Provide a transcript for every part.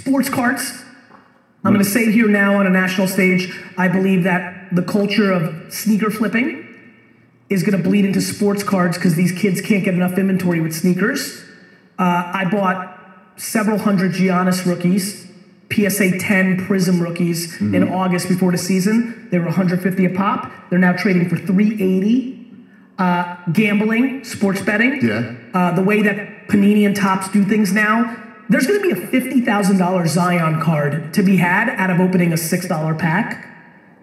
Sports cards. I'm going to say here now on a national stage. I believe that the culture of sneaker flipping is going to bleed into sports cards because these kids can't get enough inventory with sneakers. Uh, I bought several hundred Giannis rookies, PSA 10 Prizm rookies in August before the season. They were 150 a pop. They're now trading for 380. Uh, gambling, sports betting, Yeah. uh, the way that Panini and Topps do things now, there's going to be a $50,000 Zion card to be had out of opening a $6 pack.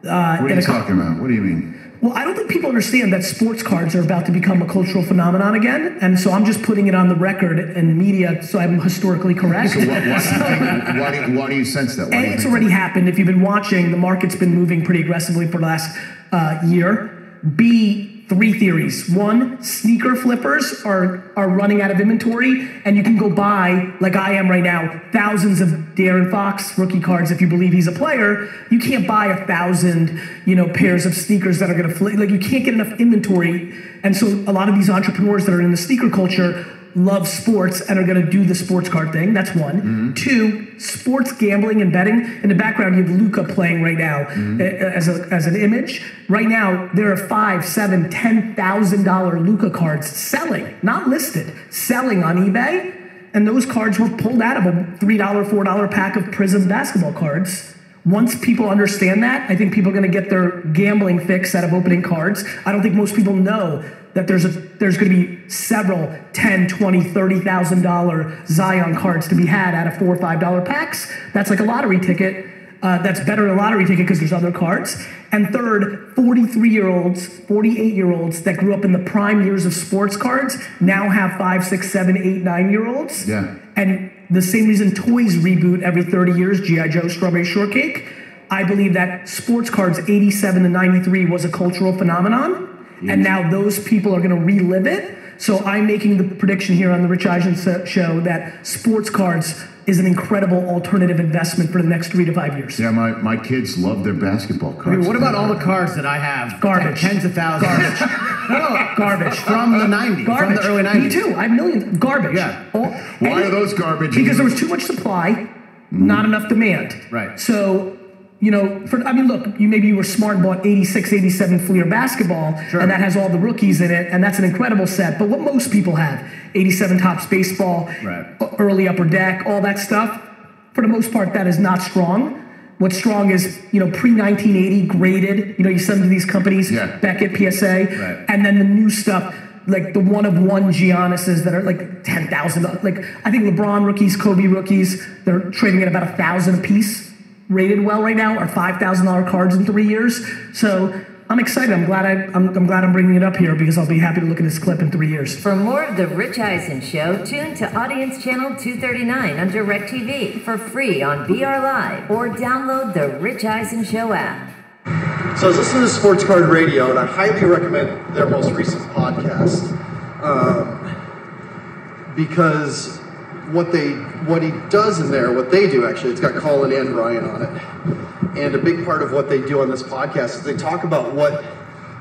Uh, What are you a co- talking about? What do you mean? well, I don't think people understand that sports cards are about to become a cultural phenomenon again, and so I'm just putting it on the record and media so I'm historically correct. So why, why, do you why, do you, why do you sense that? Why A, it's already that? happened. If you've been watching, the market's been moving pretty aggressively for the last uh, year. B, three theories. One, sneaker flippers are are running out of inventory, and you can go buy, like I am right now, thousands of De'Aaron Fox rookie cards if you believe he's a player. You can't buy a thousand, you know, pairs of sneakers that are going to flip. Like you can't get enough inventory, and so a lot of these entrepreneurs that are in the sneaker culture love sports and are going to do the sports card thing. That's one. Two, sports gambling and betting. In the background, you have Luka playing right now uh, as, a, as an image. Right now, there are five, seven, ten thousand dollar Luka cards selling, not listed, selling on eBay. And those cards were pulled out of a three dollar, four dollar pack of Prizm basketball cards. Once people understand that, I think people are going to get their gambling fix out of opening cards. I don't think most people know that there's a there's going to be several 10 20 30000 dollar zion cards to be had out of four or five dollar packs that's like a lottery ticket uh, that's better than a lottery ticket because there's other cards and third 43 year olds 48 year olds that grew up in the prime years of sports cards now have five six seven eight nine year olds Yeah. and the same reason toys reboot every 30 years, G.I. Joe, Strawberry Shortcake, I believe that sports cards 87 to 93 was a cultural phenomenon. And now those people are going to relive it. So I'm making the prediction here on the Rich Eisen show that sports cards is an incredible alternative investment for the next three to five years. Yeah, my, my kids love their basketball cards. I mean, what about all the cards that I have? Garbage. Tens of thousands. Garbage. no, no, Garbage. From the 90s. Garbage. From the early 90s. Me too. I have millions. Garbage. Yeah. All- Why are those garbage? Because there was too much supply, not mm-hmm. enough demand. Right. So, you know, for I mean, look, you maybe you were smart and bought 86, 87 Fleer basketball, Sure. and that has all the rookies in it, and that's an incredible set. But what most people have, 87 Topps baseball, Right. e- early upper deck, all that stuff, for the most part, that is not strong. What's strong is, you know, pre 1980 graded, you know, you send them to these companies, Yeah. Beckett, PSA, Right. and then the new stuff, like the one of one Giannis's that are like ten thousand. Like I think LeBron rookies, Kobe rookies, they're trading at about a thousand a piece, rated well right now, are five thousand dollar cards in three years. So I'm excited. I'm glad I, I'm, I'm glad I'm bringing it up here because I'll be happy to look at this clip in three years. For more of The Rich Eisen Show, tune to Audience Channel 239 on DirecTV for free on BR Live or download the Rich Eisen Show app. So I was listening to Sports Card Radio, and I highly recommend their most recent podcast um, because what they what he does in there, what they do actually, it's got Colin and Ryan on it, and a big part of what they do on this podcast is they talk about what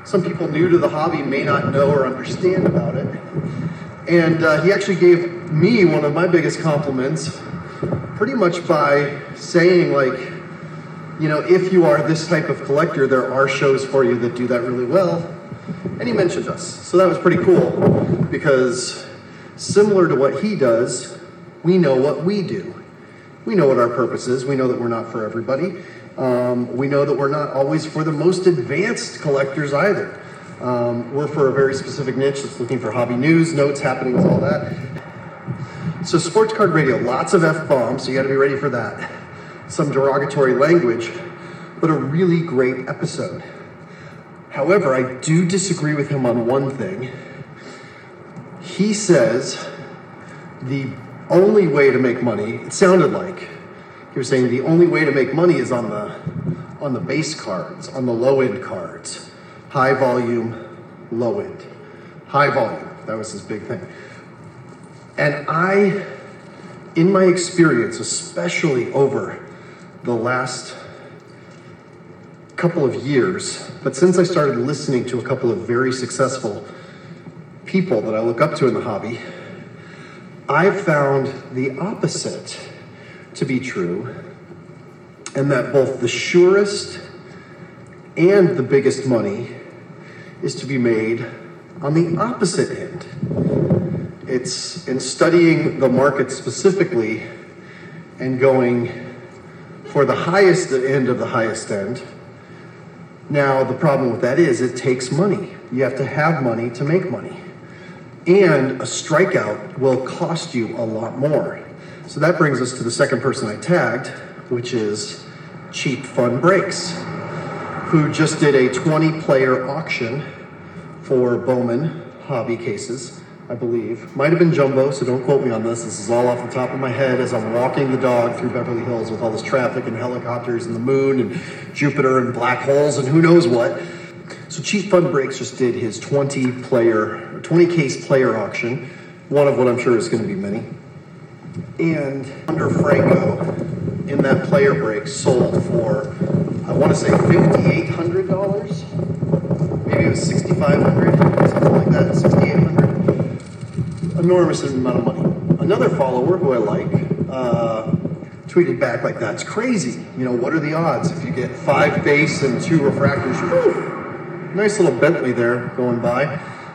some people new to the hobby may not know or understand about it. And uh, he actually gave me one of my biggest compliments, pretty much by saying like you know, if you are this type of collector, there are shows for you that do that really well. And he mentioned us. So that was pretty cool because similar to what he does, we know what we do. We know what our purpose is. We know that we're not for everybody. Um, we know that we're not always for the most advanced collectors either. Um, we're for a very specific niche that's looking for hobby news, notes, happenings, all that. So, sports card radio, lots of F bombs, so you gotta be ready for that. Some derogatory language, but a really great episode. However, I do disagree with him on one thing. He says the only way to make money, it sounded like he was saying the only way to make money is on the on the base cards, on the low end cards. High volume, low end. High volume. That was his big thing. And I, in my experience, especially over the last couple of years, but since I started listening to a couple of very successful people that I look up to in the hobby, I've found the opposite to be true, and that both the surest and the biggest money is to be made on the opposite end. It's in studying the market specifically and going for the highest end of the highest end. Now, the problem with that is it takes money. You have to have money to make money. And a strikeout will cost you a lot more. So that brings us to the second person I tagged, which is Cheap Fun Breaks, who just did a 20 player auction for Bowman hobby cases, I believe. Might have been jumbo, so don't quote me on this. This is all off the top of my head as I'm walking the dog through Beverly Hills with all this traffic and helicopters and the moon and Jupiter and black holes and who knows what. So Cheap Fun Breaks just did his 20 player, 20 case player auction, one of what I'm sure is going to be many. And Wander Franco, in that player break, sold for, I want to say $5,800. Maybe it was 6,500, something like that, 6800 Enormous amount of money. Another follower who I like uh, tweeted back like, that's crazy. You know, what are the odds if you get five base and two refractors? Nice little Bentley there going by.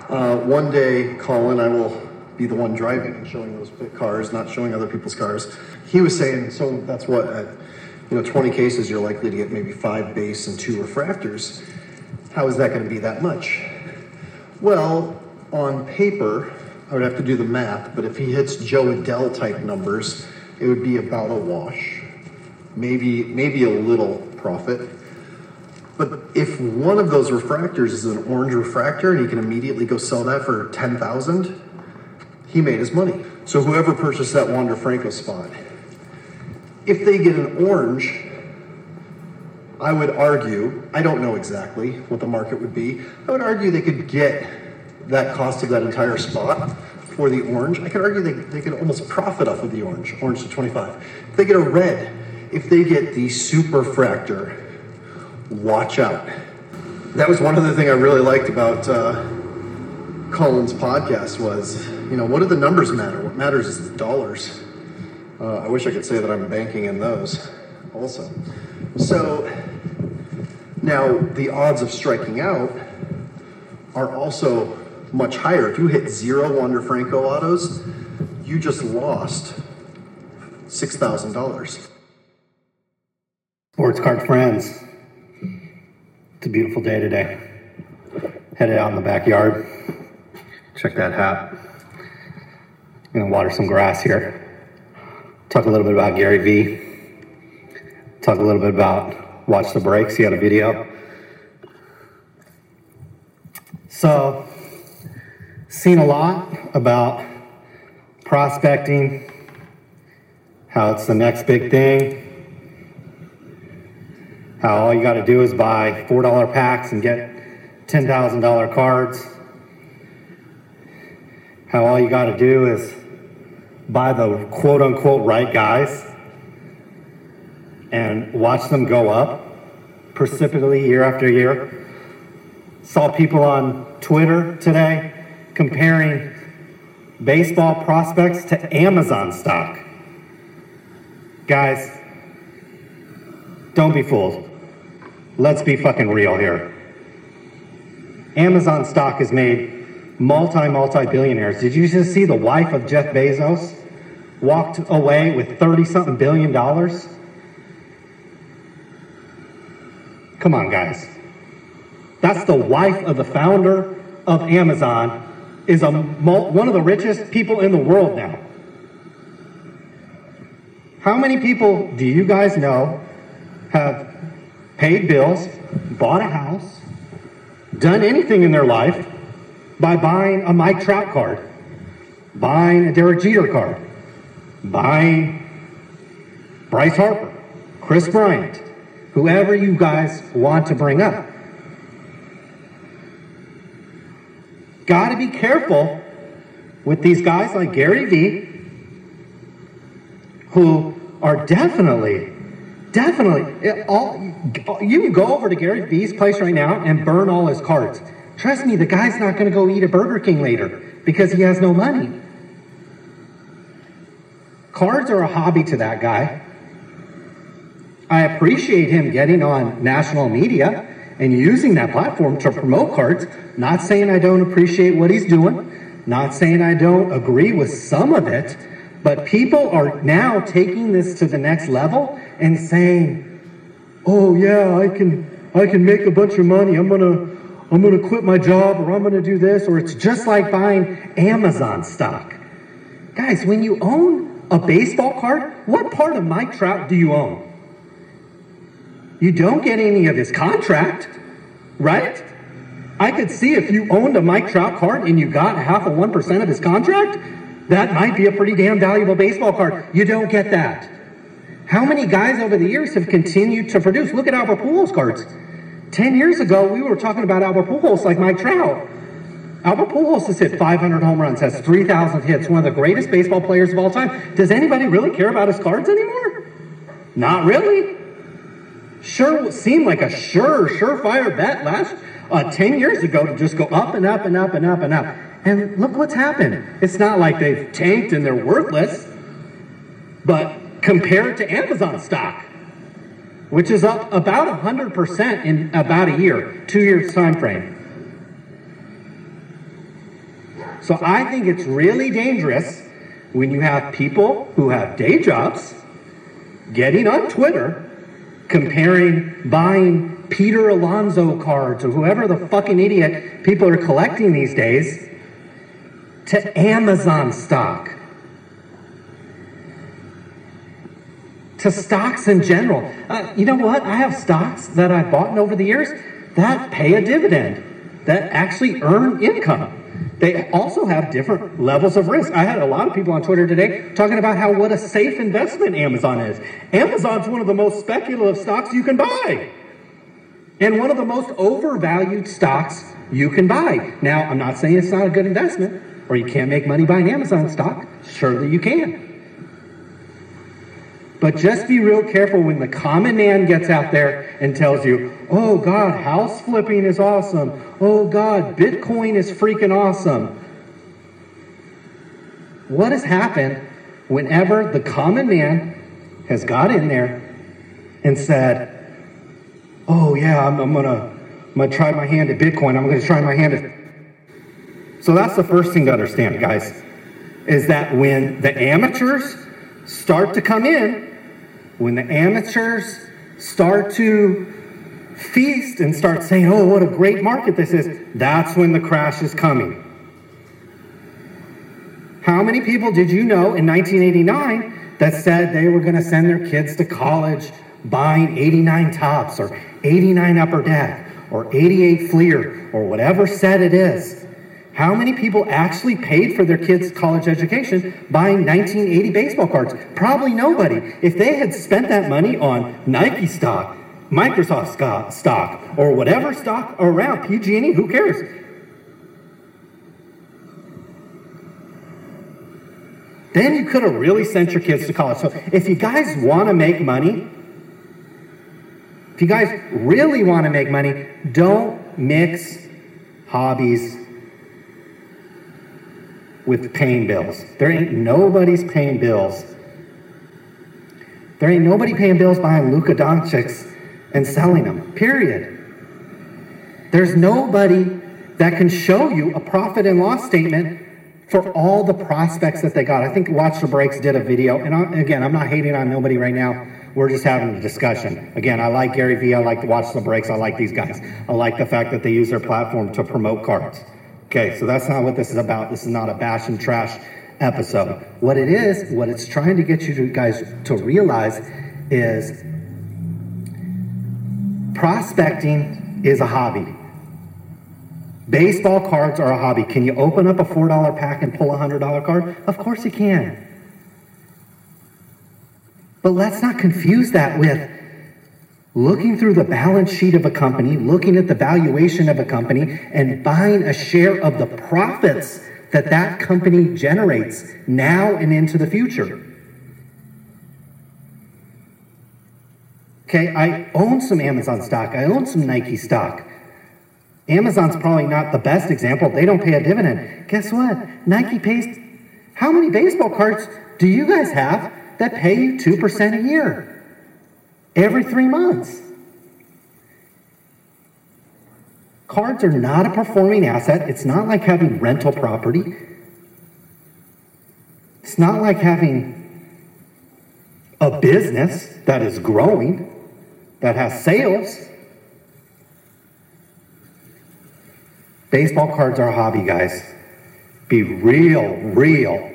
Uh, one day, Colin, I will be the one driving and showing those cars, not showing other people's cars. He was saying, so that's what, at, you know, 20 cases, you're likely to get maybe five base and two refractors. How is that going to be that much? Well, on paper, I would have to do the math, but if he hits Jo Adell type numbers, it would be about a wash. Maybe, maybe a little profit. But if one of those refractors is an orange refractor and he can immediately go sell that for 10,000, he made his money. So whoever purchased that Wander Franco spot, if they get an orange, I would argue, I don't know exactly what the market would be. I would argue they could get that cost of that entire spot for the orange. I could argue they, they could almost profit off of the orange, orange to 25. If they get a red, if they get the superfractor, watch out. That was one other thing I really liked about uh, Colin's podcast was, you know, what do the numbers matter? What matters is the dollars. Uh, I wish I could say that I'm banking in those also. So now the odds of striking out are also much higher. If you hit zero Wander Franco autos, you just lost $6,000. Sports card friends, it's a beautiful day today. Headed out in the backyard. Check that hat. I'm gonna water some grass here. Talk a little bit about Gary Vee. Talk a little bit about Watch the Breaks. He had a video. So, seen a lot about prospecting, how it's the next big thing, how all you got to do is buy $4 packs and get $10,000 cards, how all you got to do is buy the quote unquote right guys and watch them go up precipitously year after year. Saw people on Twitter today comparing baseball prospects to Amazon stock. Guys, don't be fooled. Let's be fucking real here. Amazon stock has made multi, multi billionaires. Did you just see the wife of Jeff Bezos walked away with 30 something billion dollars? Come on, guys. That's the wife of the founder of Amazon, is a, one of the richest people in the world now. How many people do you guys know have paid bills, bought a house, done anything in their life by buying a Mike Trout card, buying a Derek Jeter card, buying Bryce Harper, Kris Bryant, whoever you guys want to bring up. Got to be careful with these guys like Gary Vee, who are definitely, definitely, all, you can go over to Gary Vee's place right now and burn all his cards. Trust me, the guy's not going to go eat a Burger King later because he has no money. Cards are a hobby to that guy. I appreciate him getting on national media and using that platform to promote cards. Not saying I don't appreciate what he's doing, not saying I don't agree with some of it, but people are now taking this to the next level and saying, "Oh yeah, I can I can make a bunch of money. I'm going to I'm going to quit my job or I'm going to do this or it's just like buying Amazon stock." Guys, when you own a baseball card, what part of Mike Trout do you own? You don't get any of his contract, right? I could see if you owned a Mike Trout card and you got half of 1% of his contract, that might be a pretty damn valuable baseball card. You don't get that. How many guys over the years have continued to produce? Look at Albert Pujols cards. 10 years ago, we were talking about Albert Pujols like Mike Trout. Albert Pujols has hit 500 home runs, has 3,000 hits, one of the greatest baseball players of all time. Does anybody really care about his cards anymore? Not really. Sure seemed like a sure, surefire bet last uh, 10 years ago to just go up and up and up and up and up. And look what's happened. It's not like they've tanked and they're worthless, but compared to Amazon stock, which is up about 100% in about a year, two years time frame. So I think it's really dangerous when you have people who have day jobs getting on Twitter comparing buying Peter Alonso cards or whoever the fucking idiot people are collecting these days to Amazon stock. To stocks in general. Uh, you know what? I have stocks that I've bought over the years that pay a dividend, that actually earn income. They also have different levels of risk. I had a lot of people on Twitter today talking about how what a safe investment Amazon is. Amazon's one of the most speculative stocks you can buy. And one of the most overvalued stocks you can buy. Now, I'm not saying it's not a good investment or you can't make money buying Amazon stock. Surely you can. But just be real careful when the common man gets out there and tells you, oh God, house flipping is awesome. Oh God, Bitcoin is freaking awesome. What has happened whenever the common man has got in there and said, oh yeah, I'm, I'm gonna, I'm gonna try my hand at Bitcoin. I'm gonna try my hand at. So that's the first thing to understand, guys, is that when the amateurs start to come in, when the amateurs start to feast and start saying, oh, what a great market this is, that's when the crash is coming. How many people did you know in 1989 that said they were going to send their kids to college buying 89 Topps or 89 upper deck or 88 Fleer or whatever set it is? How many people actually paid for their kids' college education buying 1980 baseball cards? Probably nobody. If they had spent that money on Nike stock, Microsoft stock, or whatever stock around, PG&E, who cares? Then you could have really sent your kids to college. So if you guys want to make money, if you guys really want to make money, don't mix hobbies with paying bills. There ain't nobody's paying bills. There ain't nobody paying bills buying Luka Doncic's and selling them. Period. There's nobody that can show you a profit and loss statement for all the prospects that they got. I think Watch the Breaks did a video, and I, again, I'm not hating on nobody right now. We're just having a discussion. Again, I like Gary Vee. I like watch the breaks. I like these guys. I like the fact that they use their platform to promote cards. Okay, so that's not what this is about. This is not a bash and trash episode. What it is, what it's trying to get you to guys to realize is prospecting is a hobby. Baseball cards are a hobby. Can you open up a $4 pack and pull a $100 card? Of course you can. But let's not confuse that with looking through the balance sheet of a company, looking at the valuation of a company, and buying a share of the profits that that company generates now and into the future. Okay, I own some Amazon stock, I own some Nike stock. Amazon's probably not the best example. They don't pay a dividend. Guess what? Nike pays. How many baseball cards do you guys have that pay you 2% a year? Every three months. Cards are not a performing asset. It's not like having rental property. It's not like having a business that is growing, that has sales. Baseball cards are a hobby, guys. Be real, real,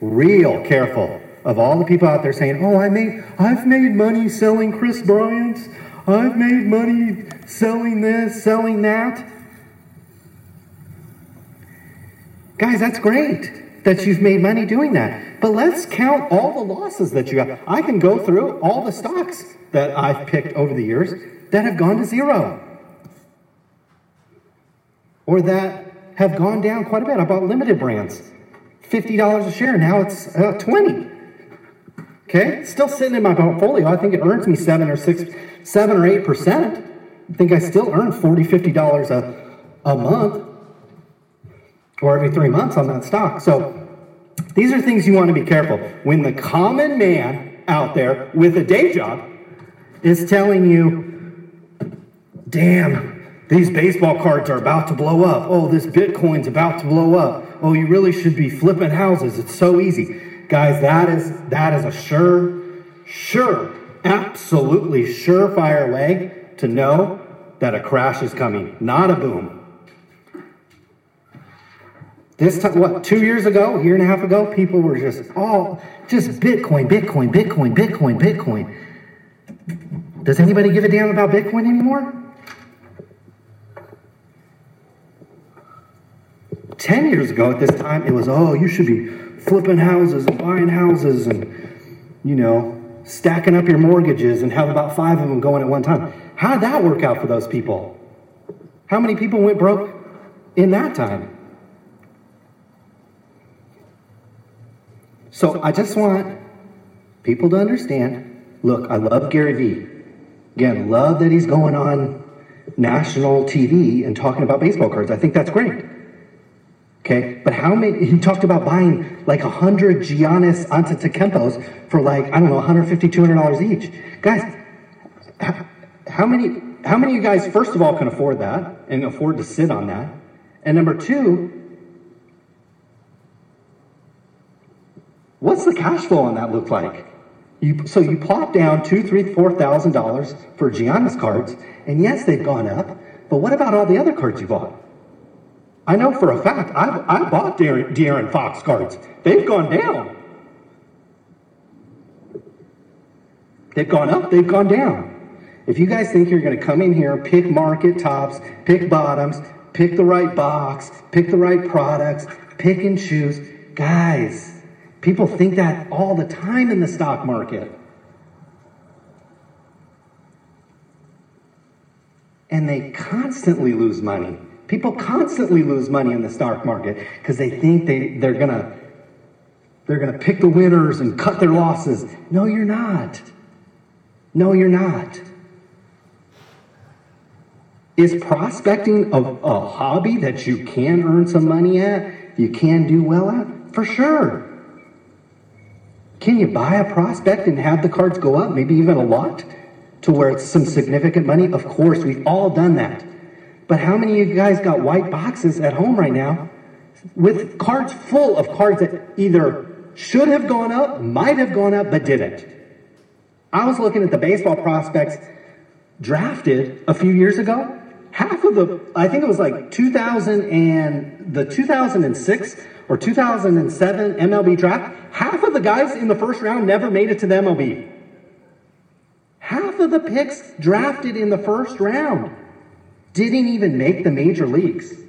real careful of all the people out there saying, "Oh, I made I've made money selling Kris Bryant's. I've made money selling this, selling that." Guys, that's great that you've made money doing that. But let's count all the losses that you have. I can go through all the stocks that I've picked over the years that have gone to zero or that have gone down quite a bit. I bought limited brands, $50 a share. Now it's uh, 20. Okay, still sitting in my portfolio. I think it earns me seven or six, seven or eight percent. I think I still earn 40 $50 a, a month or every three months on that stock. So these are things you want to be careful. When the common man out there with a day job is telling you, damn, these baseball cards are about to blow up. Oh, this Bitcoin's about to blow up. Oh, you really should be flipping houses. It's so easy. Guys, that is that is a sure, sure, absolutely surefire way to know that a crash is coming, not a boom. This time, what, two years ago, a year and a half ago, people were just all just Bitcoin, Bitcoin, Bitcoin, Bitcoin, Bitcoin. Does anybody give a damn about Bitcoin anymore? 10 years ago at this time, it was, oh, you should be flipping houses and buying houses and, you know, stacking up your mortgages and have about five of them going at one time. How did that work out for those people? How many people went broke in that time? So I just want people to understand look, I love Gary Vee. Again, love that he's going on national TV and talking about baseball cards. I think that's great. Okay, but how many? He talked about buying like a hundred Giannis Antetokounmpos for like I don't know, 150 200 dollars each. Guys, how many? How many of you guys, first of all, can afford that and afford to sit on that? And number two, what's the cash flow on that look like? You, so you plop down two, three, four thousand dollars for Giannis cards, and yes, they've gone up. But what about all the other cards you bought? I know for a fact, I've, I bought De'Aaron, De'Aaron Fox cards. They've gone down. They've gone up, they've gone down. If you guys think you're going to come in here, pick market tops, pick bottoms, pick the right box, pick the right products, pick and choose, guys, people think that all the time in the stock market. And they constantly lose money. People constantly lose money in the stock market because they think they, they're gonna they're gonna pick the winners and cut their losses. No, you're not. No, you're not. Is prospecting a, a hobby that you can earn some money at, you can do well at? For sure. Can you buy a prospect and have the cards go up, maybe even a lot, to where it's some significant money? Of course, we've all done that. But how many of you guys got white boxes at home right now with cards full of cards that either should have gone up, might have gone up, but didn't? I was looking at the baseball prospects drafted a few years ago. Half of the, I think it was like 2000 and the 2006 or 2007 MLB draft, half of the guys in the first round never made it to the MLB. Half of the picks drafted in the first round didn't even make the major leagues.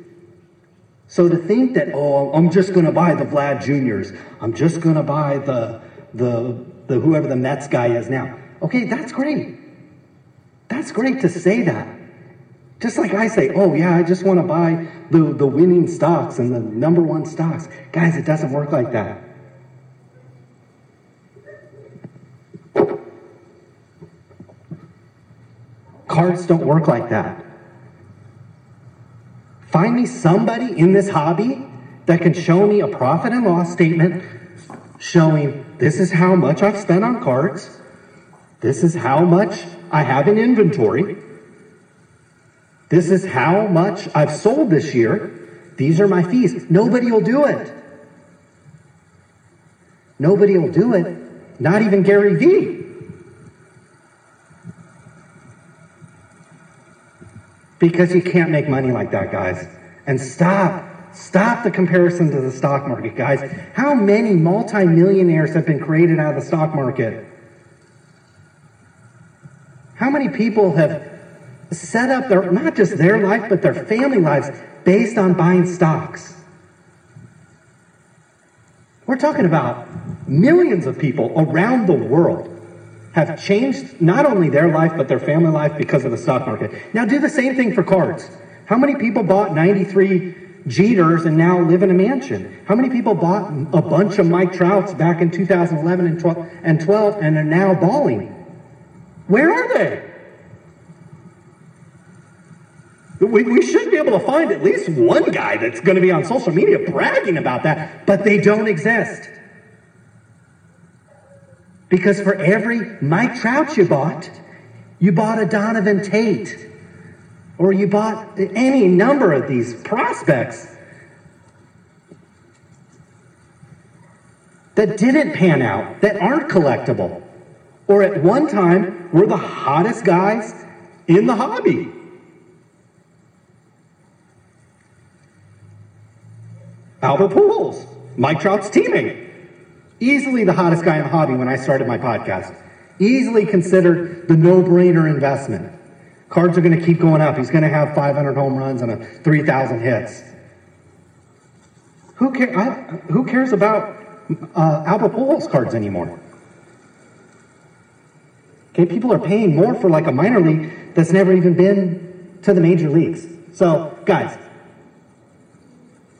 So to think that, oh, I'm just going to buy the Vlad Juniors, I'm just going to buy the, the, the whoever the Mets guy is now. Okay, that's great. That's great to say that. Just like I say, oh yeah, I just want to buy the, the winning stocks and the number one stocks. Guys, it doesn't work like that. Cards don't work like that. Find me somebody in this hobby that can show me a profit and loss statement showing this is how much I've spent on cards, This is how much I have in inventory. This is how much I've sold this year. These are my fees. Nobody will do it. Nobody will do it. Not even Gary Vee. Because you can't make money like that, guys. And stop. Stop the comparison to the stock market, guys. How many multimillionaires have been created out of the stock market? How many people have set up their, not just their life, but their family lives based on buying stocks? We're talking about millions of people around the world have changed not only their life, but their family life because of the stock market. Now, do the same thing for cards. How many people bought 93 Jeters and now live in a mansion? How many people bought a bunch of Mike Trouts back in 2011 and 12 and, 12 and are now balling? Where are they? We, we should be able to find at least one guy that's going to be on social media bragging about that, but they don't exist. Because for every Mike Trout you bought, you bought a Donovan Tate, or you bought any number of these prospects that didn't pan out, that aren't collectible, or at one time were the hottest guys in the hobby. Albert Pujols, Mike Trout's teammate. Easily the hottest guy in the hobby when I started my podcast. Easily considered the no-brainer investment. Cards are going to keep going up. He's going to have 500 home runs and a 3,000 hits. Who, care, I, who cares about uh, Albert Pujols cards anymore? Okay, people are paying more for like a minor league that's never even been to the major leagues. So, guys,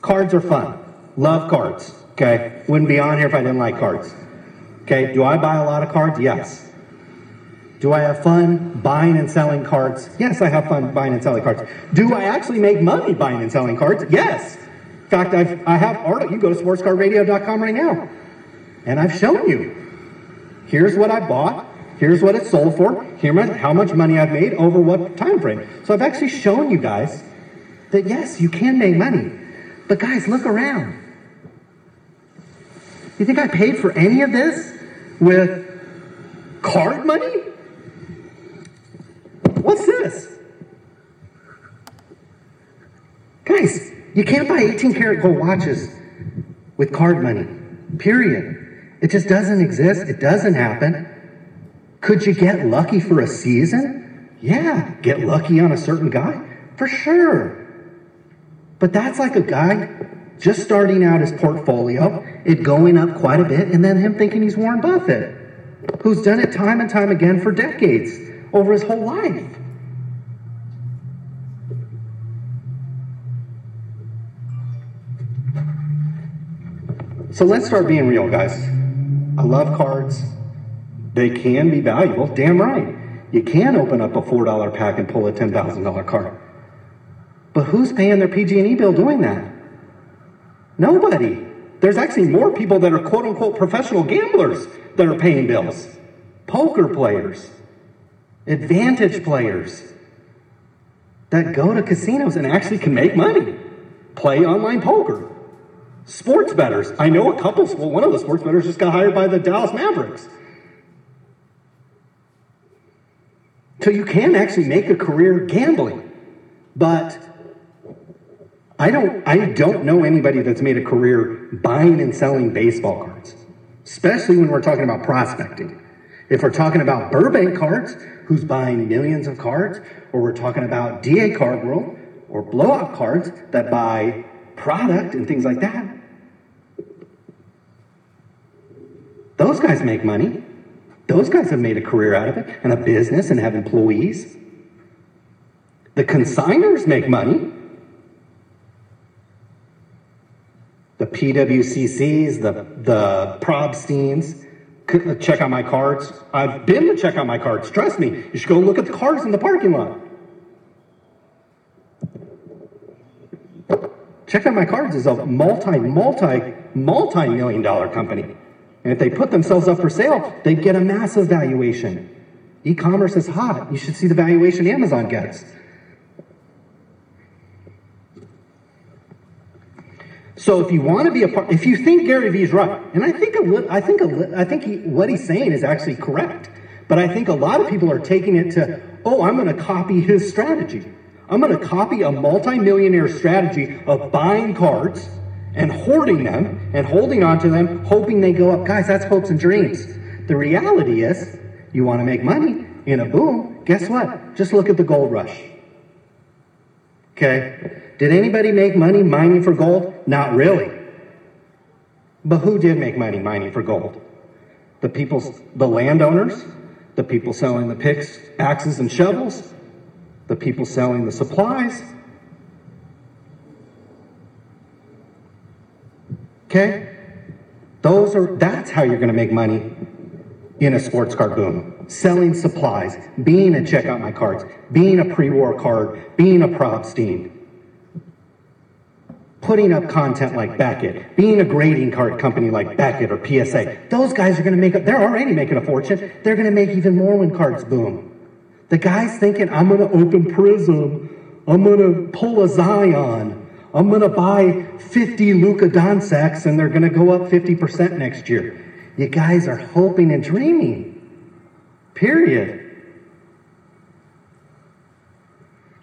cards are fun. Love cards. Okay, wouldn't be on here if I didn't like cards. Okay, do I buy a lot of cards? Yes. Do I have fun buying and selling cards? Yes, I have fun buying and selling cards. Do I actually make money buying and selling cards? Yes. In fact, I've, I have article. You go to sportscardradio.com right now, and I've shown you. Here's what I bought. Here's what it sold for. Here's how much money I've made over what time frame. So I've actually shown you guys that yes, you can make money. But guys, look around. You think I paid for any of this with card money? What's this? Guys, you can't buy 18 karat gold watches with card money. Period. It just doesn't exist. It doesn't happen. Could you get lucky for a season? Yeah, get lucky on a certain guy? For sure. But that's like a guy just starting out his portfolio, it going up quite a bit, and then him thinking he's Warren Buffett, who's done it time and time again for decades, over his whole life. So let's start being real, guys. I love cards. They can be valuable. Damn right. You can open up a $4 pack and pull a $10,000 card. But who's paying their PG&E bill doing that? Nobody. There's actually more people that are quote unquote professional gamblers that are paying bills. Poker players, advantage players that go to casinos and actually can make money, play online poker. Sports bettors. I know a couple, well, one of the sports bettors just got hired by the Dallas Mavericks. So you can actually make a career gambling, but I don't, I don't know anybody that's made a career buying and selling baseball cards, especially when we're talking about prospecting. If we're talking about Burbank cards, who's buying millions of cards, or we're talking about DA Card World or blowout cards that buy product and things like that, those guys make money. Those guys have made a career out of it and a business and have employees. The consigners make money. The PWCCs, the, the Probsteins, uh, check out my cards. I've been to check out my cards. Trust me, you should go look at the cars in the parking lot. Check out my cards is a multi, multi, multi million dollar company. And if they put themselves up for sale, they get a massive valuation. E commerce is hot. You should see the valuation Amazon gets. So if you want to be a part, if you think Gary Vee is right, and I think a li- I think a li- I think he, what he's saying is actually correct, but I think a lot of people are taking it to, oh, I'm going to copy his strategy. I'm going to copy a multimillionaire strategy of buying cards and hoarding them and holding on to them, hoping they go up. Guys, that's hopes and dreams. The reality is, you want to make money in a boom. Guess what? Just look at the gold rush. Okay? Did anybody make money mining for gold? Not really. But who did make money mining for gold? The people, the landowners, the people selling the picks, axes, and shovels, the people selling the supplies. Okay? Those are that's how you're going to make money in a sports card boom. Selling supplies, being a check out my cards, being a pre-war card, being a Probstein putting up content like Beckett, being a grading card company like Beckett or PSA. Those guys are going to make, a, they're already making a fortune. They're going to make even more when cards boom. The guy's thinking, I'm going to open Prizm. I'm going to pull a Zion. I'm going to buy 50 Luka Doncics and they're going to go up 50% next year. You guys are hoping and dreaming. Period.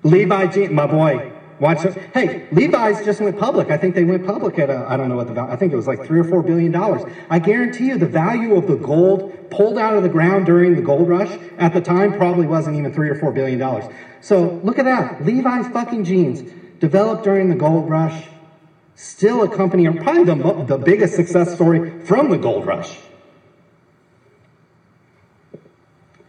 Levi Jean, my boy, Watch it. Hey, Levi's just went public. I think they went public at I don't know what the value. I think it was like three or four billion dollars. I guarantee you, the value of the gold pulled out of the ground during the gold rush at the time probably wasn't even three or four billion dollars. So look at that. Levi's fucking jeans developed during the gold rush. Still a company, probably the, the biggest success story from the gold rush.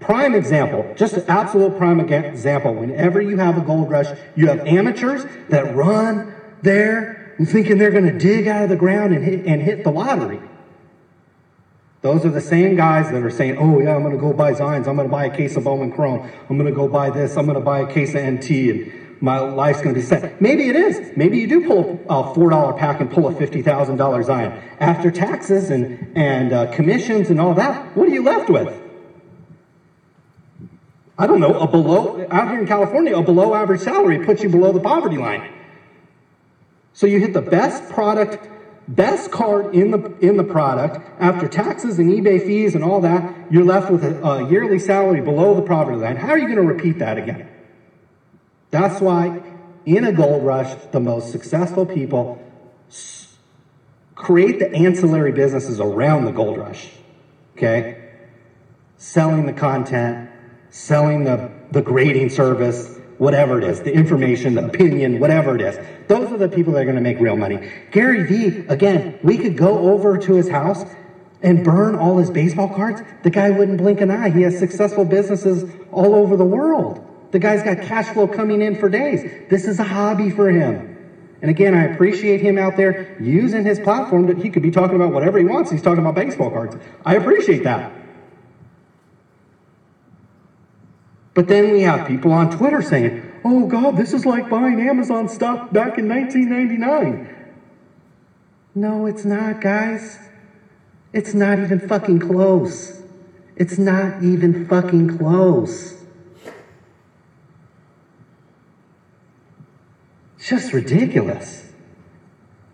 Prime example, just an absolute prime example. Whenever you have a gold rush, you have amateurs that run there thinking they're going to dig out of the ground and hit, and hit the lottery. Those are the same guys that are saying, oh, yeah, I'm going to go buy Zions. I'm going to buy a case of Bowman Chrome. I'm going to go buy this. I'm going to buy a case of NT and my life's going to be set. Maybe it is. Maybe you do pull a $4 pack and pull a $50,000 Zion. After taxes and, and uh, commissions and all that, what are you left with? I don't know, a below, out here in California, a below average salary puts you below the poverty line. So you hit the best product, best card in the, in the product. After taxes and eBay fees and all that, you're left with a, a yearly salary below the poverty line. How are you going to repeat that again? That's why in a gold rush, the most successful people create the ancillary businesses around the gold rush. Okay? Selling the content, selling the, the grading service, whatever it is, the information, the opinion, whatever it is. Those are the people that are going to make real money. Gary Vee, again, we could go over to his house and burn all his baseball cards. The guy wouldn't blink an eye. He has successful businesses all over the world. The guy's got cash flow coming in for days. This is a hobby for him. And again, I appreciate him out there using his platform that he could be talking about whatever he wants. He's talking about baseball cards. I appreciate that. But then we have people on Twitter saying, oh God, this is like buying Amazon stock back in 1999. No, it's not, guys. It's not even fucking close. It's not even fucking close. It's just ridiculous.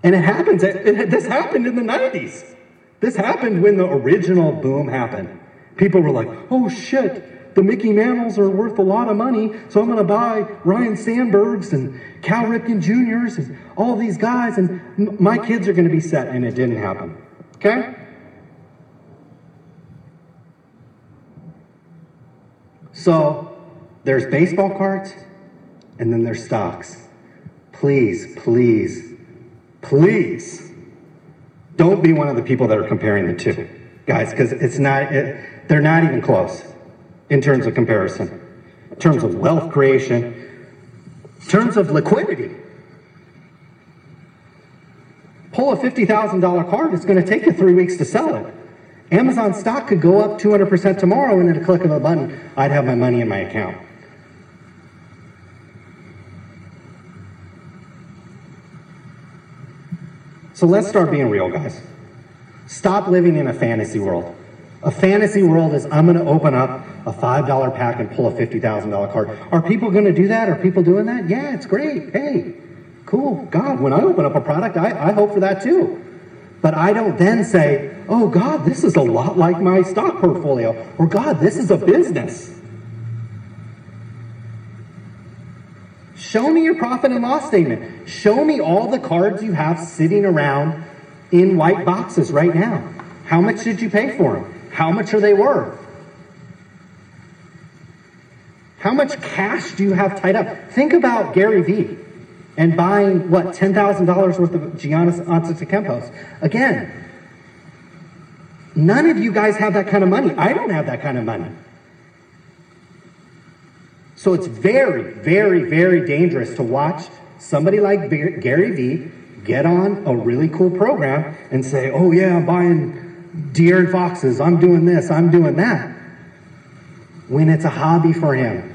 And it happens, it, this happened in the 90s. This happened when the original boom happened. People were like, oh shit, the Mickey Mantles are worth a lot of money, so I'm going to buy Ryne Sandbergs and Cal Ripken Juniors and all these guys, and my kids are going to be set. And it didn't happen. Okay? So there's baseball cards, and then there's stocks. Please, please, please don't be one of the people that are comparing the two, guys, because it's not, it, they're not even close in terms of comparison, in terms of wealth creation, in terms of liquidity. Pull a $50,000 card, it's going to take you three weeks to sell it. Amazon stock could go up 200% tomorrow, and at a click of a button, I'd have my money in my account. So let's start being real, guys. Stop living in a fantasy world. A fantasy world is I'm going to open up a $5 pack and pull a $50,000 card. Are people going to do that? Are people doing that? Yeah, it's great. Hey, cool. God, when I open up a product, I, I hope for that too. But I don't then say, oh, God, this is a lot like my stock portfolio. Or, God, this is a business. Show me your profit and loss statement. Show me all the cards you have sitting around in white boxes right now. How much did you pay for them? How much are they worth? How much cash do you have tied up? Think about Gary Vee and buying, what, $10,000 worth of Giannis Antetokounmpos. Again, none of you guys have that kind of money. I don't have that kind of money. So it's very, very, very dangerous to watch somebody like Gary Vee get on a really cool program and say, oh, yeah, I'm buying De'Aaron Foxes, I'm doing this, I'm doing that, when it's a hobby for him.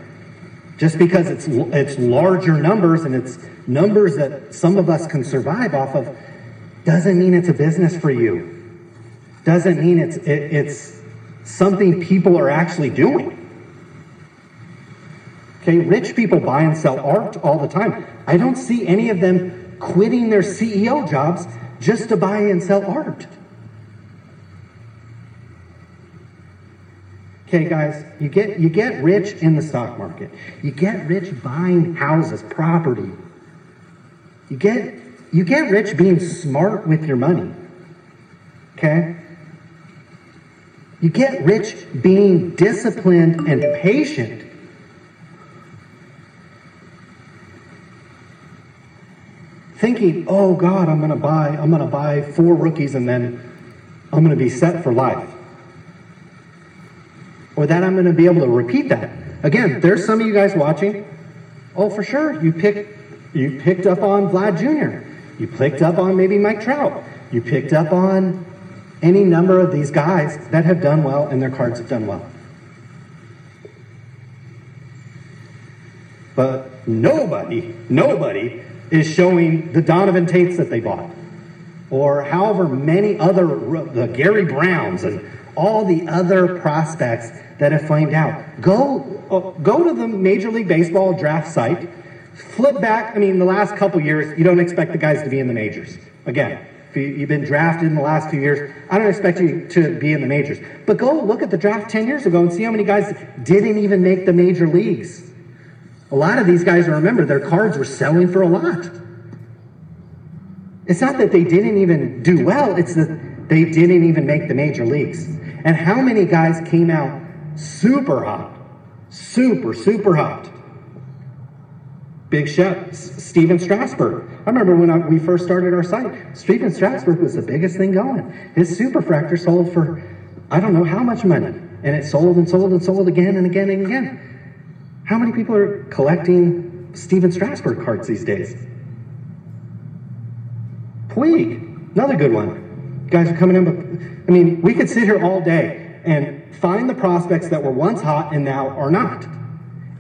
Just because it's, it's larger numbers and it's numbers that some of us can survive off of, doesn't mean it's a business for you. Doesn't mean it's, it, it's something people are actually doing. Okay, rich people buy and sell art all the time. I don't see any of them quitting their CEO jobs just to buy and sell art. Okay, guys, you get you get rich in the stock market. You get rich buying houses, property. You get you get rich being smart with your money. Okay? You get rich being disciplined and patient. thinking, oh God, I'm going to buy, I'm going to buy four rookies and then I'm going to be set for life. Or that I'm going to be able to repeat that. Again, there's some of you guys watching. Oh, for sure, you picked, you picked up on Vlad Jr. You picked up on maybe Mike Trout. You picked up on any number of these guys that have done well and their cards have done well. But nobody, nobody is showing the Donovan Tates that they bought, or however many other, the Gary Browns and all the other prospects that have flamed out. Go, uh, go to the Major League Baseball draft site, flip back. I mean, the last couple years, you don't expect the guys to be in the majors. Again, if you've been drafted in the last few years, I don't expect you to be in the majors. But go look at the draft 10 years ago and see how many guys didn't even make the major leagues. A lot of these guys, remember, their cards were selling for a lot. It's not that they didn't even do well, it's that they didn't even make the major leagues. And how many guys came out super hot? Super, super hot. Big shout, Stephen Strasburg. I remember when I, we first started our site, Stephen Strasburg was the biggest thing going. His superfractor sold for, I don't know how much money. And it sold and sold and sold again and again and again. How many people are collecting Stephen Strasburg cards these days? Puig, another good one. Guys are coming in, but I mean, we could sit here all day and find the prospects that were once hot and now are not.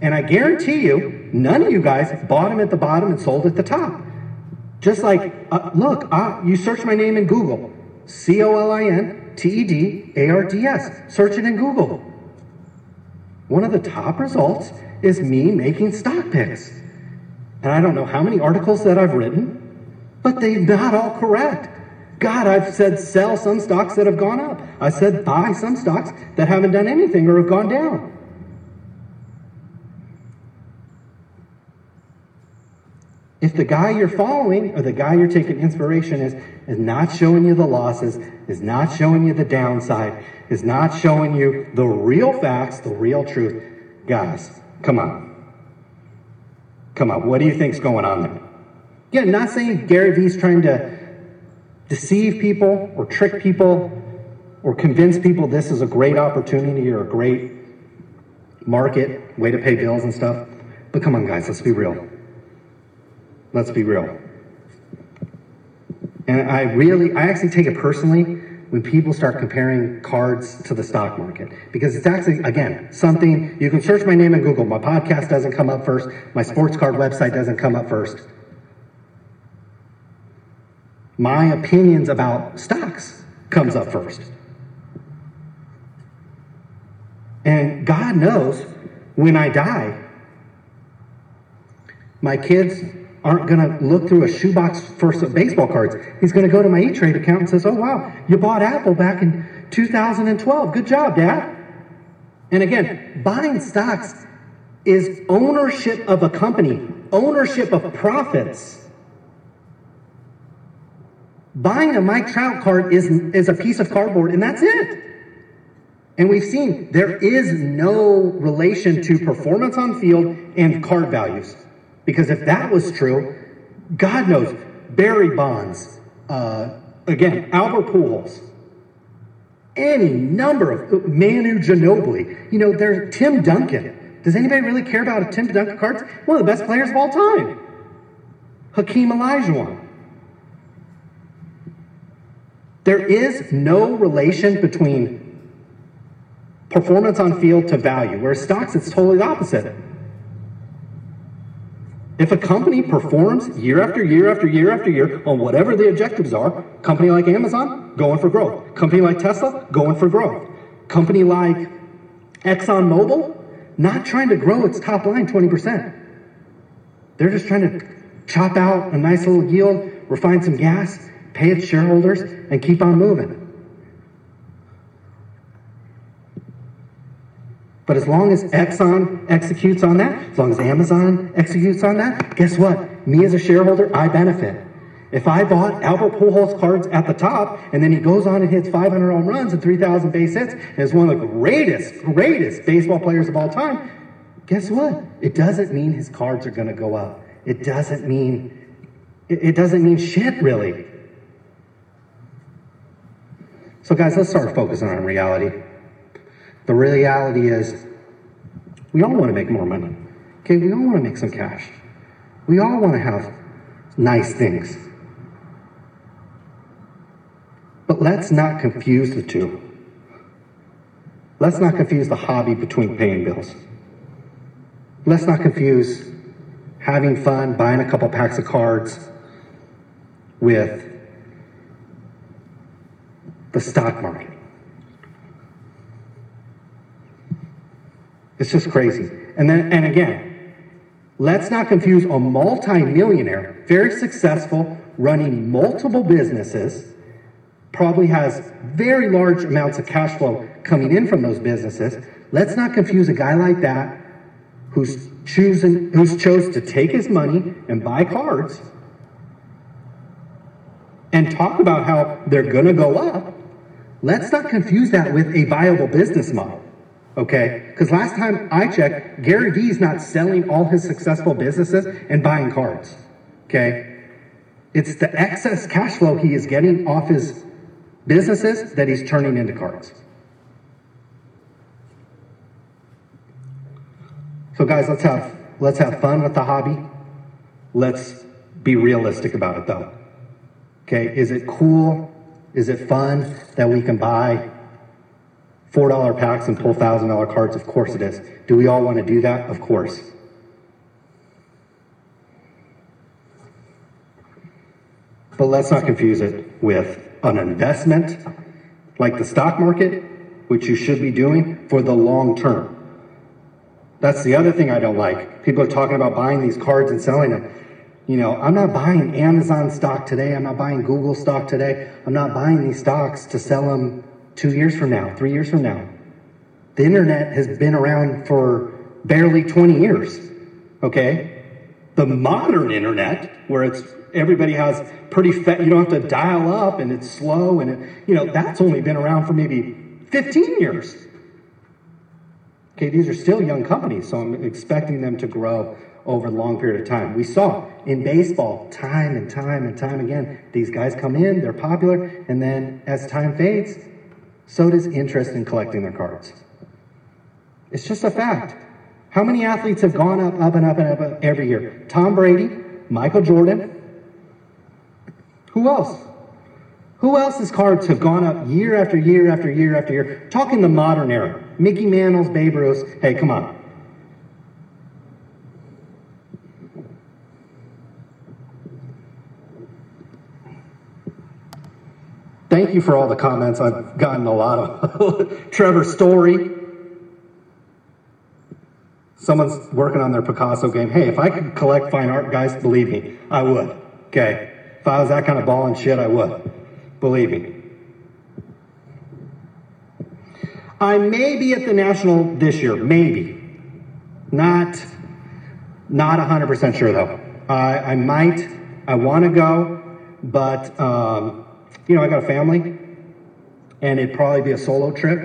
And I guarantee you, none of you guys bought them at the bottom and sold at the top. Just like, uh, look, uh, you search my name in Google C O L I N T E D A R D S. Search it in Google. One of the top results is me making stock picks. And I don't know how many articles that I've written, but they're not all correct. God, I've said sell some stocks that have gone up. I said buy some stocks that haven't done anything or have gone down. If the guy you're following or the guy you're taking inspiration is is not showing you the losses, is not showing you the downside, is not showing you the real facts, the real truth, guys, Come on. Come on. What do you think's going on there? Yeah, not saying Gary Vee's trying to deceive people or trick people or convince people this is a great opportunity or a great market, way to pay bills and stuff. But come on, guys, let's be real. Let's be real. And I really, I actually take it personally when people start comparing cards to the stock market. Because it's actually, again, something you can search my name in Google. My podcast doesn't come up first, my sports card website doesn't come up first. My opinions about stocks comes up first. And God knows when I die, my kids aren't going to look through a shoebox for some baseball cards. He's going to go to my E-Trade account and says, "Oh wow, you bought Apple back in 2012. Good job, Dad." And again, buying stocks is ownership of a company, ownership of profits. Buying a Mike Trout card is, is a piece of cardboard, and that's it. And we've seen there is no relation to performance on field and card values. Because if that was true, God knows, Barry Bonds, uh, again, Albert Pujols, any number of Manu Ginobili, you know, there's Tim Duncan. Does anybody really care about a Tim Duncan cards? One of the best players of all time. Hakeem Olajuwon. There is no relation between performance on field to value, whereas stocks, it's totally the opposite. If a company performs year after year after year after year on whatever the objectives are, company like Amazon, going for growth. Company like Tesla, going for growth. Company like ExxonMobil, not trying to grow its top line 20%. They're just trying to chop out a nice little yield, refine some gas, pay its shareholders, and keep on moving. But as long as Exxon executes on that, as long as Amazon executes on that, guess what? Me as a shareholder, I benefit. If I bought Albert Pujols cards at the top, and then he goes on and hits 500 home runs and 3,000 base hits, and is one of the greatest, greatest baseball players of all time, guess what? It doesn't mean his cards are going to go up. It doesn't mean, it, it doesn't mean shit, really. So, guys, let's start focusing on reality. The reality is, we all want to make more money. Okay, we all want to make some cash. We all want to have nice things. But let's not confuse the two. Let's not confuse the hobby between paying bills. Let's not confuse having fun, buying a couple packs of cards with the stock market. It's just crazy. And then, and again, let's not confuse a multi-millionaire, very successful, running multiple businesses, probably has very large amounts of cash flow coming in from those businesses. Let's not confuse a guy like that who's choosing, who's chose to take his money and buy cards and talk about how they're going to go up. Let's not confuse that with a viable business model. Okay? Because last time I checked, Gary Vee is not selling all his successful businesses and buying cards. Okay? It's the excess cash flow he is getting off his businesses that he's turning into cards. So guys, let's have let's have fun with the hobby. Let's be realistic about it though. Okay, is it cool? Is it fun that we can buy $4 packs and pull $1,000 cards? Of course it is. Do we all want to do that? Of course. But let's not confuse it with an investment like the stock market, which you should be doing for the long term. That's the other thing I don't like. People are talking about buying these cards and selling them. You know, I'm not buying Amazon stock today. I'm not buying Google stock today. I'm not buying these stocks to sell them two years from now, three years from now. The internet has been around for barely 20 years, okay? The modern internet, where it's everybody has pretty fat, you don't have to dial up and it's slow and it, you know, that's only been around for maybe 15 years. Okay, these are still young companies, so I'm expecting them to grow over a long period of time. We saw in baseball time and time and time again, these guys come in, they're popular, and then as time fades, so does interest in collecting their cards. It's just a fact. How many athletes have gone up, up, and up, and up every year? Tom Brady, Michael Jordan. Who else? Who else's cards have gone up year after year after year after year? Talking the modern era. Mickey Mantle's, Babe Ruth. Hey, come on. Thank you for all the comments. I've gotten a lot of Trevor Story. Someone's working on their Picasso game. Hey, if I could collect fine art, guys, believe me, I would. Okay. If I was that kind of ball and shit, I would. Believe me. I may be at the national this year, maybe. Not, not 100% sure though. I, I might. I want to go, but um, you know, I got a family, and it'd probably be a solo trip,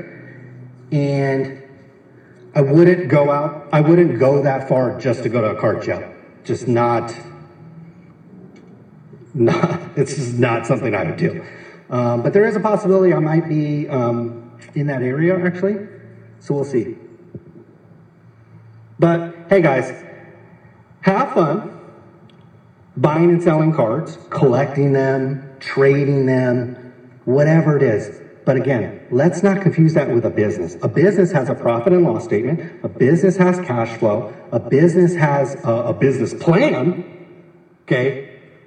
and I wouldn't go out. I wouldn't go that far just to go to a card show. Just not. Not. It's just not something I would do. Um, but there is a possibility I might be um, in that area actually. So we'll see. But hey, guys, have fun buying and selling cards, collecting them, trading them, whatever it is. But again, let's not confuse that with a business. A business has a profit and loss statement. A business has cash flow. A business has a, a business plan. Okay,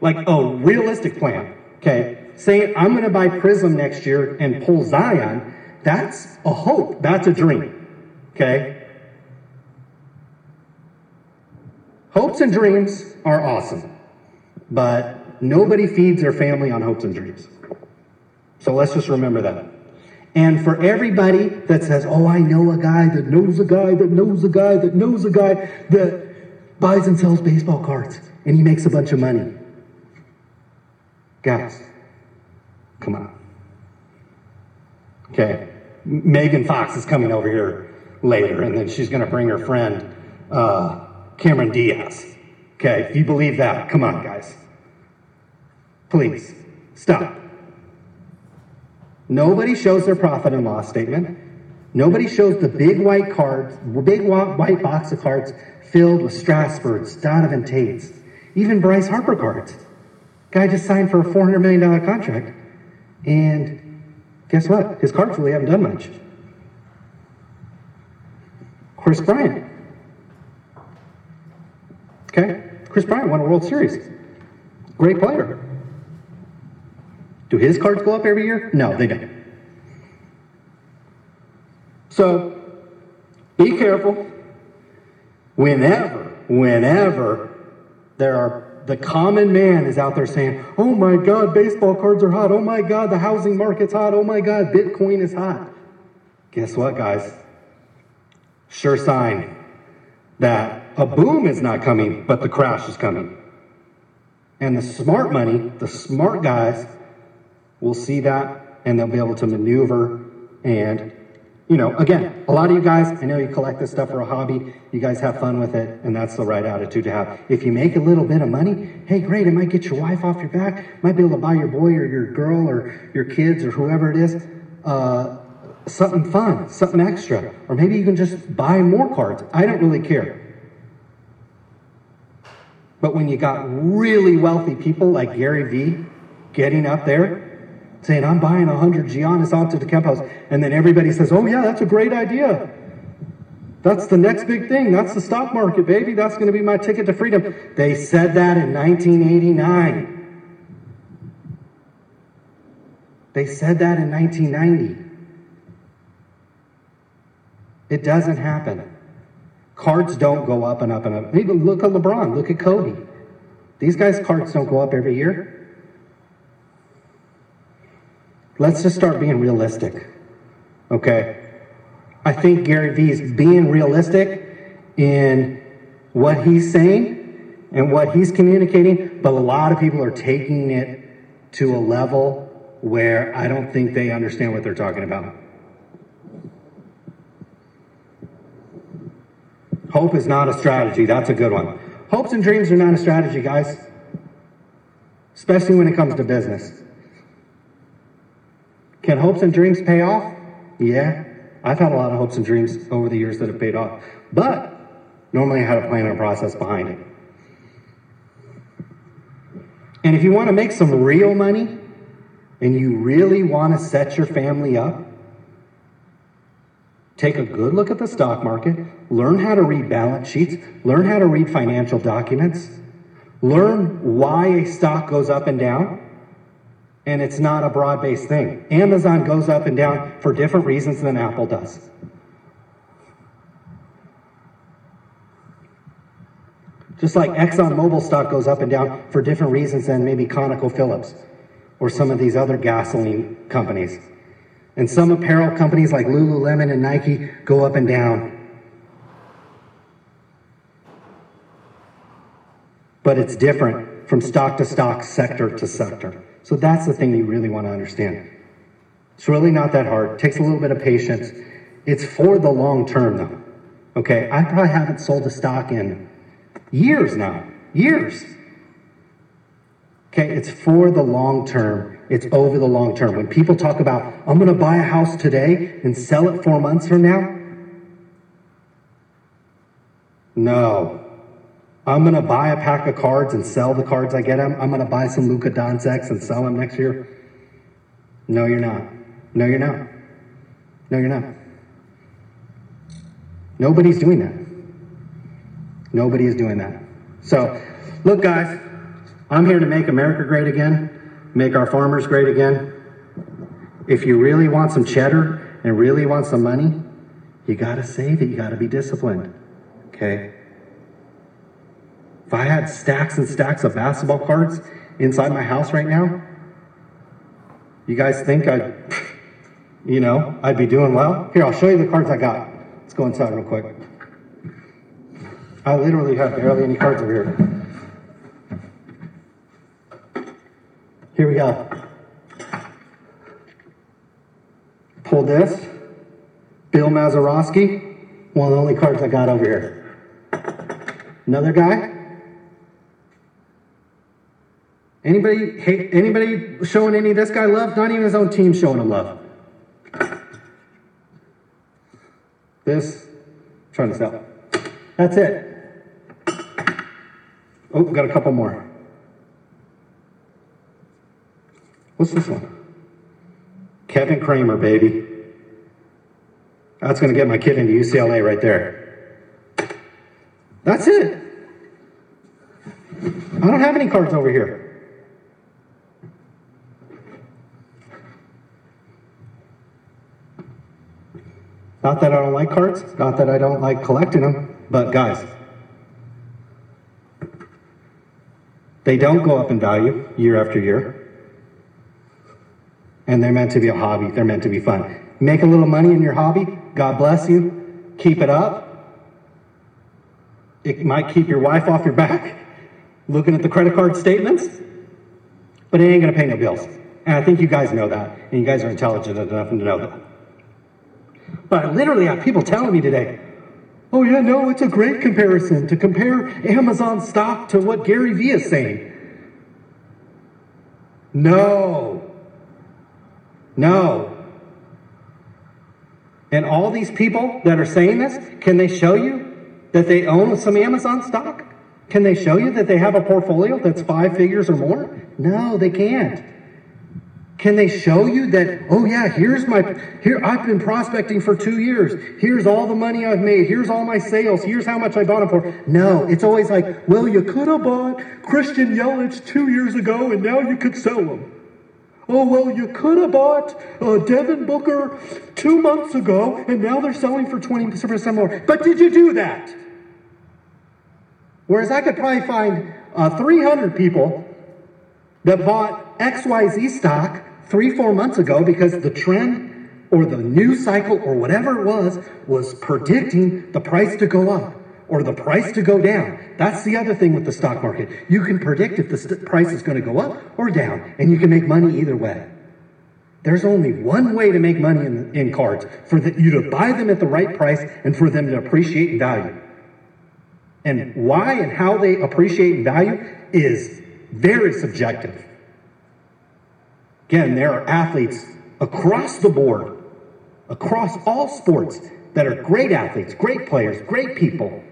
like a realistic plan. Okay, saying I'm to buy Prizm next year and pull Zion. That's a hope. That's a dream. Okay. Hopes and dreams are awesome, but nobody feeds their family on hopes and dreams. So let's just remember that. And for everybody that says, oh, I know a guy that knows a guy that knows a guy that knows a guy that buys and sells baseball cards and he makes a bunch of money. Guys, come on. Okay, Megan Fox is coming over here later, and then she's going to bring her friend uh, Cameron Diaz. Okay, if you believe that, come on, guys. Please, stop. Nobody shows their profit and loss statement. Nobody shows the big white cards, big white box of cards filled with Strasburgs, Donovan Tates, even Bryce Harper cards. Guy just signed for a $400 million contract. And guess what? His cards really haven't done much. Kris Bryant. Okay? Kris Bryant won a World Series. Great player. Do his cards go up every year? No, they don't. So be careful. Whenever, whenever there are the common man is out there saying, Oh my God, baseball cards are hot. Oh my God, the housing market's hot. Oh my God, Bitcoin is hot. Guess what, guys? Sure sign that a boom is not coming, but the crash is coming. And the smart money, the smart guys, will see that and they'll be able to maneuver and you know, again, a lot of you guys, I know you collect this stuff for a hobby. You guys have fun with it, and that's the right attitude to have. If you make a little bit of money, hey, great, it might get your wife off your back, might be able to buy your boy or your girl or your kids or whoever it is uh, something fun, something extra. Or maybe you can just buy more cards. I don't really care. But when you got really wealthy people like Gary Vee getting up there saying, I'm buying 100 Giannis Antetokounmpos, and then everybody says, oh yeah, that's a great idea. That's the next big thing. That's the stock market, baby. That's going to be my ticket to freedom. They said that in 1989. They said that in 1990. It doesn't happen. Cards don't go up and up and up. Maybe look at LeBron, look at Kobe. These guys' cards don't go up every year. Let's just start being realistic. Okay? I think Gary Vee is being realistic in what he's saying and what he's communicating, but a lot of people are taking it to a level where I don't think they understand what they're talking about. Hope is not a strategy. That's a good one. Hopes and dreams are not a strategy, guys, especially when it comes to business. Can hopes and dreams pay off? Yeah. I've had a lot of hopes and dreams over the years that have paid off. But normally I had a plan and a process behind it. And if you want to make some real money and you really want to set your family up, take a good look at the stock market, learn how to read balance sheets, learn how to read financial documents, learn why a stock goes up and down, and it's not a broad based thing. Amazon goes up and down for different reasons than Apple does. Just like ExxonMobil stock goes up and down for different reasons than maybe ConocoPhillips or some of these other gasoline companies. And some apparel companies like Lululemon and Nike go up and down. But it's different from stock to stock, sector to sector. So that's the thing you really want to understand. It's really not that hard. It takes a little bit of patience. It's for the long term, though. Okay, I probably haven't sold a stock in years now. Years. Okay, it's for the long term. It's over the long term. When people talk about, I'm going to buy a house today and sell it four months from now, no. I'm going to buy a pack of cards and sell the cards I get them. I'm going to buy some Luka Doncic and sell them next year. No, you're not. No, you're not. No, you're not. Nobody's doing that. Nobody is doing that. So, look, guys, I'm here to make America great again, make our farmers great again. If you really want some cheddar and really want some money, you got to save it. You got to be disciplined. Okay? If I had stacks and stacks of basketball cards inside my house right now, you guys think I'd, you know, I'd be doing well? Here, I'll show you the cards I got. Let's go inside real quick. I literally have barely any cards over here. Here we go. Pull this. Bill Mazeroski, one of the only cards I got over here. Another guy. Anybody hate anybody showing any of this guy love? Not even his own team showing him love. This, trying to sell. That's it. Oh, got a couple more. What's this one? Kevin Kramer, baby. That's going to get my kid into UCLA right there. That's it. I don't have any cards over here. Not that I don't like cards, not that I don't like collecting them, but guys, they don't go up in value year after year. And they're meant to be a hobby, they're meant to be fun. Make a little money in your hobby, God bless you, keep it up. It might keep your wife off your back looking at the credit card statements, but it ain't gonna pay no bills. And I think you guys know that, and you guys are intelligent enough to know that. But I literally have people telling me today, oh, yeah, no, it's a great comparison to compare Amazon stock to what Gary Vee is saying. No. No. And all these people that are saying this, can they show you that they own some Amazon stock? Can they show you that they have a portfolio that's five figures or more? No, they can't. Can they show you that, oh yeah, here's my, here, I've been prospecting for two years. Here's all the money I've made. Here's all my sales. Here's how much I bought them for. No, it's always like, well, you could have bought Christian Yelich two years ago and now you could sell them. Oh, well, you could have bought uh, Devin Booker two months ago and now they're selling for 20% more. But did you do that? Whereas I could probably find uh, 300 people that bought XYZ stock three, four months ago because the trend or the news cycle or whatever it was was predicting the price to go up or the price to go down. That's the other thing with the stock market. You can predict if the st- price is going to go up or down, and you can make money either way. There's only one way to make money in, in cards for the, you to buy them at the right price and for them to appreciate in value. And why and how they appreciate in value is very subjective. Again, there are athletes across the board, across all sports, that are great athletes, great players, great people,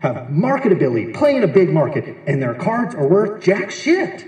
have marketability, play in a big market, and their cards are worth jack shit.